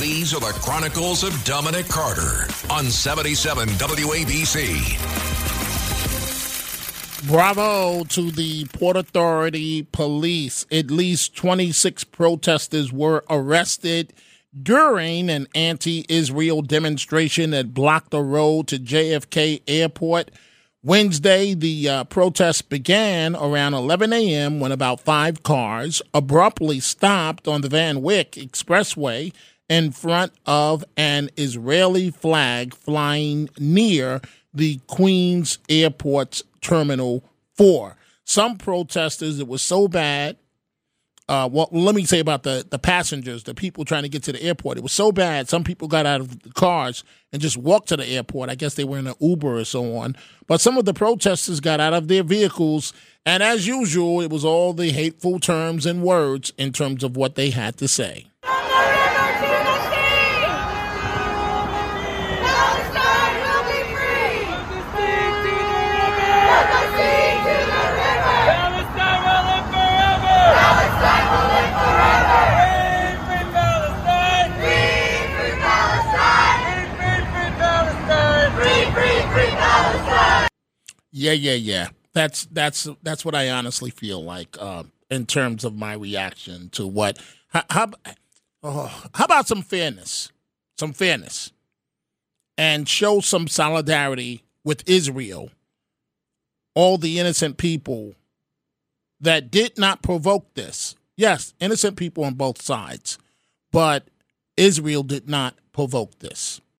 These are the Chronicles of Dominic Carter on 77 WABC. Bravo to the Port Authority police. At least 26 protesters were arrested during an anti Israel demonstration that blocked the road to JFK Airport. Wednesday, the uh, protest began around 11 a.m. when about five cars abruptly stopped on the Van Wyck Expressway in front of an Israeli flag flying near the Queens Airport's Terminal 4. Some protesters, it was so bad uh, well, let me say about the, the passengers, the people trying to get to the airport. It was so bad. Some people got out of the cars and just walked to the airport. I guess they were in an Uber or so on. But some of the protesters got out of their vehicles. And as usual, it was all the hateful terms and words in terms of what they had to say. Yeah, yeah, yeah. That's that's that's what I honestly feel like uh, in terms of my reaction to what. How, how, oh, how about some fairness? Some fairness, and show some solidarity with Israel. All the innocent people that did not provoke this. Yes, innocent people on both sides, but Israel did not provoke this.